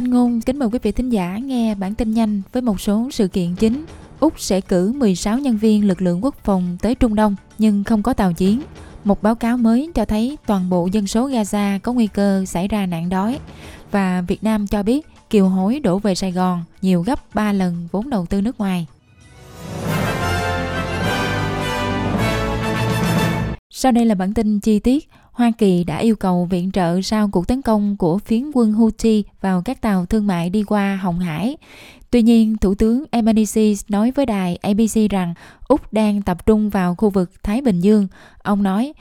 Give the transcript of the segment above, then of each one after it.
Anh Ngôn kính mời quý vị thính giả nghe bản tin nhanh với một số sự kiện chính. Úc sẽ cử 16 nhân viên lực lượng quốc phòng tới Trung Đông, nhưng không có tàu chiến. Một báo cáo mới cho thấy toàn bộ dân số Gaza có nguy cơ xảy ra nạn đói. Và Việt Nam cho biết kiều hối đổ về Sài Gòn nhiều gấp 3 lần vốn đầu tư nước ngoài. Sau đây là bản tin chi tiết. Hoa Kỳ đã yêu cầu viện trợ sau cuộc tấn công của phiến quân Houthi vào các tàu thương mại đi qua Hồng Hải. Tuy nhiên, Thủ tướng Albanese nói với đài ABC rằng Úc đang tập trung vào khu vực Thái Bình Dương. Ông nói,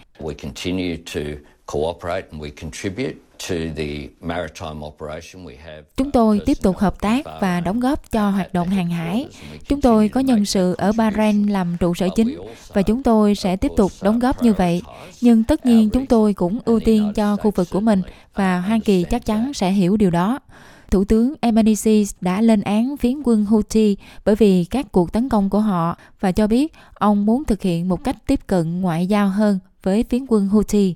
Chúng tôi tiếp tục hợp tác và đóng góp cho hoạt động hàng hải. Chúng tôi có nhân sự ở Bahrain làm trụ sở chính và chúng tôi sẽ tiếp tục đóng góp như vậy. Nhưng tất nhiên chúng tôi cũng ưu tiên cho khu vực của mình và Hoa Kỳ chắc chắn sẽ hiểu điều đó. Thủ tướng Albanese đã lên án phiến quân Houthi bởi vì các cuộc tấn công của họ và cho biết ông muốn thực hiện một cách tiếp cận ngoại giao hơn với phiến quân Houthi.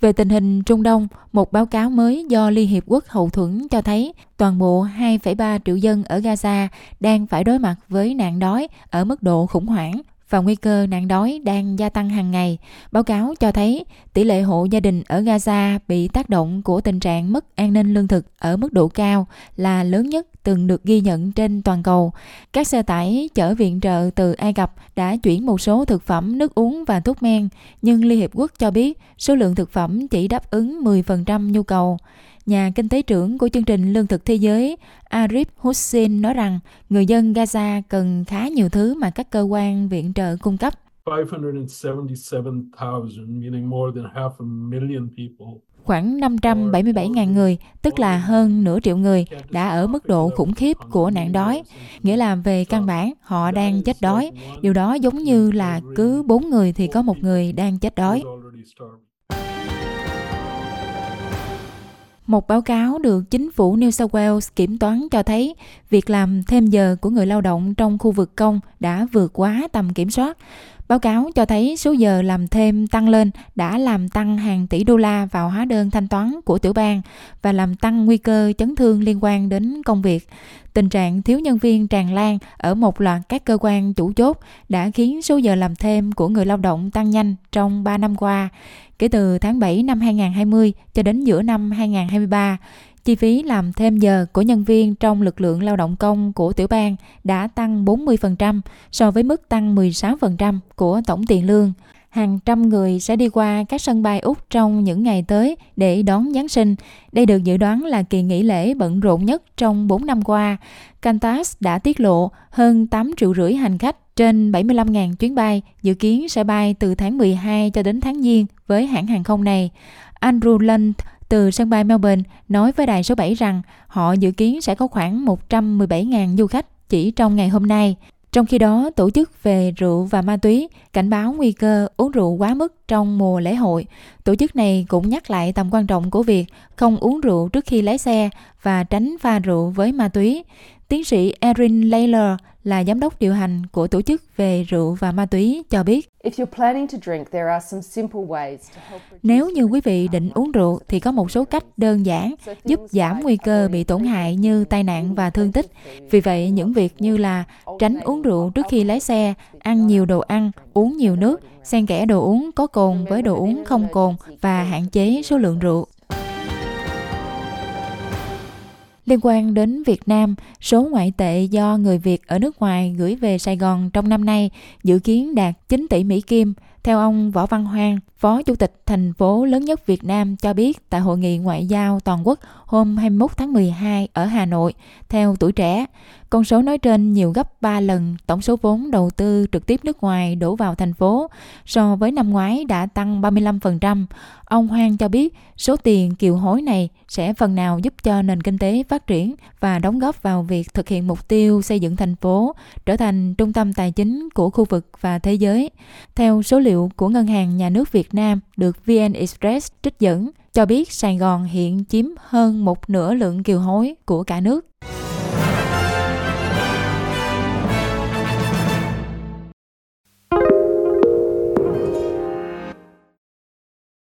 Về tình hình Trung Đông, một báo cáo mới do Liên Hiệp Quốc hậu thuẫn cho thấy toàn bộ 2,3 triệu dân ở Gaza đang phải đối mặt với nạn đói ở mức độ khủng hoảng và nguy cơ nạn đói đang gia tăng hàng ngày. Báo cáo cho thấy tỷ lệ hộ gia đình ở Gaza bị tác động của tình trạng mất an ninh lương thực ở mức độ cao là lớn nhất từng được ghi nhận trên toàn cầu. Các xe tải chở viện trợ từ Ai Cập đã chuyển một số thực phẩm, nước uống và thuốc men, nhưng Liên Hiệp Quốc cho biết số lượng thực phẩm chỉ đáp ứng 10% nhu cầu. Nhà kinh tế trưởng của chương trình Lương thực Thế giới Arif Hussein nói rằng người dân Gaza cần khá nhiều thứ mà các cơ quan viện trợ cung cấp. 577,000, meaning more than half a million people khoảng 577.000 người, tức là hơn nửa triệu người, đã ở mức độ khủng khiếp của nạn đói. Nghĩa là về căn bản, họ đang chết đói. Điều đó giống như là cứ 4 người thì có một người đang chết đói. Một báo cáo được chính phủ New South Wales kiểm toán cho thấy việc làm thêm giờ của người lao động trong khu vực công đã vượt quá tầm kiểm soát. Báo cáo cho thấy số giờ làm thêm tăng lên đã làm tăng hàng tỷ đô la vào hóa đơn thanh toán của tiểu bang và làm tăng nguy cơ chấn thương liên quan đến công việc. Tình trạng thiếu nhân viên tràn lan ở một loạt các cơ quan chủ chốt đã khiến số giờ làm thêm của người lao động tăng nhanh trong 3 năm qua. Kể từ tháng 7 năm 2020 cho đến giữa năm 2023, chi phí làm thêm giờ của nhân viên trong lực lượng lao động công của tiểu bang đã tăng 40% so với mức tăng 16% của tổng tiền lương. Hàng trăm người sẽ đi qua các sân bay Úc trong những ngày tới để đón Giáng sinh. Đây được dự đoán là kỳ nghỉ lễ bận rộn nhất trong 4 năm qua. Qantas đã tiết lộ hơn 8 triệu rưỡi hành khách trên 75.000 chuyến bay dự kiến sẽ bay từ tháng 12 cho đến tháng Giêng với hãng hàng không này. Andrew Lunt từ sân bay Melbourne nói với đài số 7 rằng họ dự kiến sẽ có khoảng 117.000 du khách chỉ trong ngày hôm nay. Trong khi đó, tổ chức về rượu và ma túy cảnh báo nguy cơ uống rượu quá mức trong mùa lễ hội. Tổ chức này cũng nhắc lại tầm quan trọng của việc không uống rượu trước khi lái xe và tránh pha rượu với ma túy. Tiến sĩ Erin Layler là giám đốc điều hành của tổ chức về rượu và ma túy cho biết. Nếu như quý vị định uống rượu thì có một số cách đơn giản giúp giảm nguy cơ bị tổn hại như tai nạn và thương tích. Vì vậy, những việc như là tránh uống rượu trước khi lái xe, ăn nhiều đồ ăn, uống nhiều nước, xen kẽ đồ uống có cồn với đồ uống không cồn và hạn chế số lượng rượu. Liên quan đến Việt Nam, số ngoại tệ do người Việt ở nước ngoài gửi về Sài Gòn trong năm nay dự kiến đạt 9 tỷ Mỹ Kim. Theo ông Võ Văn Hoang, Phó Chủ tịch thành phố lớn nhất Việt Nam cho biết tại Hội nghị Ngoại giao Toàn quốc hôm 21 tháng 12 ở Hà Nội, theo tuổi trẻ, con số nói trên nhiều gấp 3 lần tổng số vốn đầu tư trực tiếp nước ngoài đổ vào thành phố, so với năm ngoái đã tăng 35%. Ông Hoang cho biết số tiền kiều hối này sẽ phần nào giúp cho nền kinh tế phát triển và đóng góp vào việc thực hiện mục tiêu xây dựng thành phố trở thành trung tâm tài chính của khu vực và thế giới. Theo số liệu liệu của Ngân hàng Nhà nước Việt Nam được VN Express trích dẫn, cho biết Sài Gòn hiện chiếm hơn một nửa lượng kiều hối của cả nước.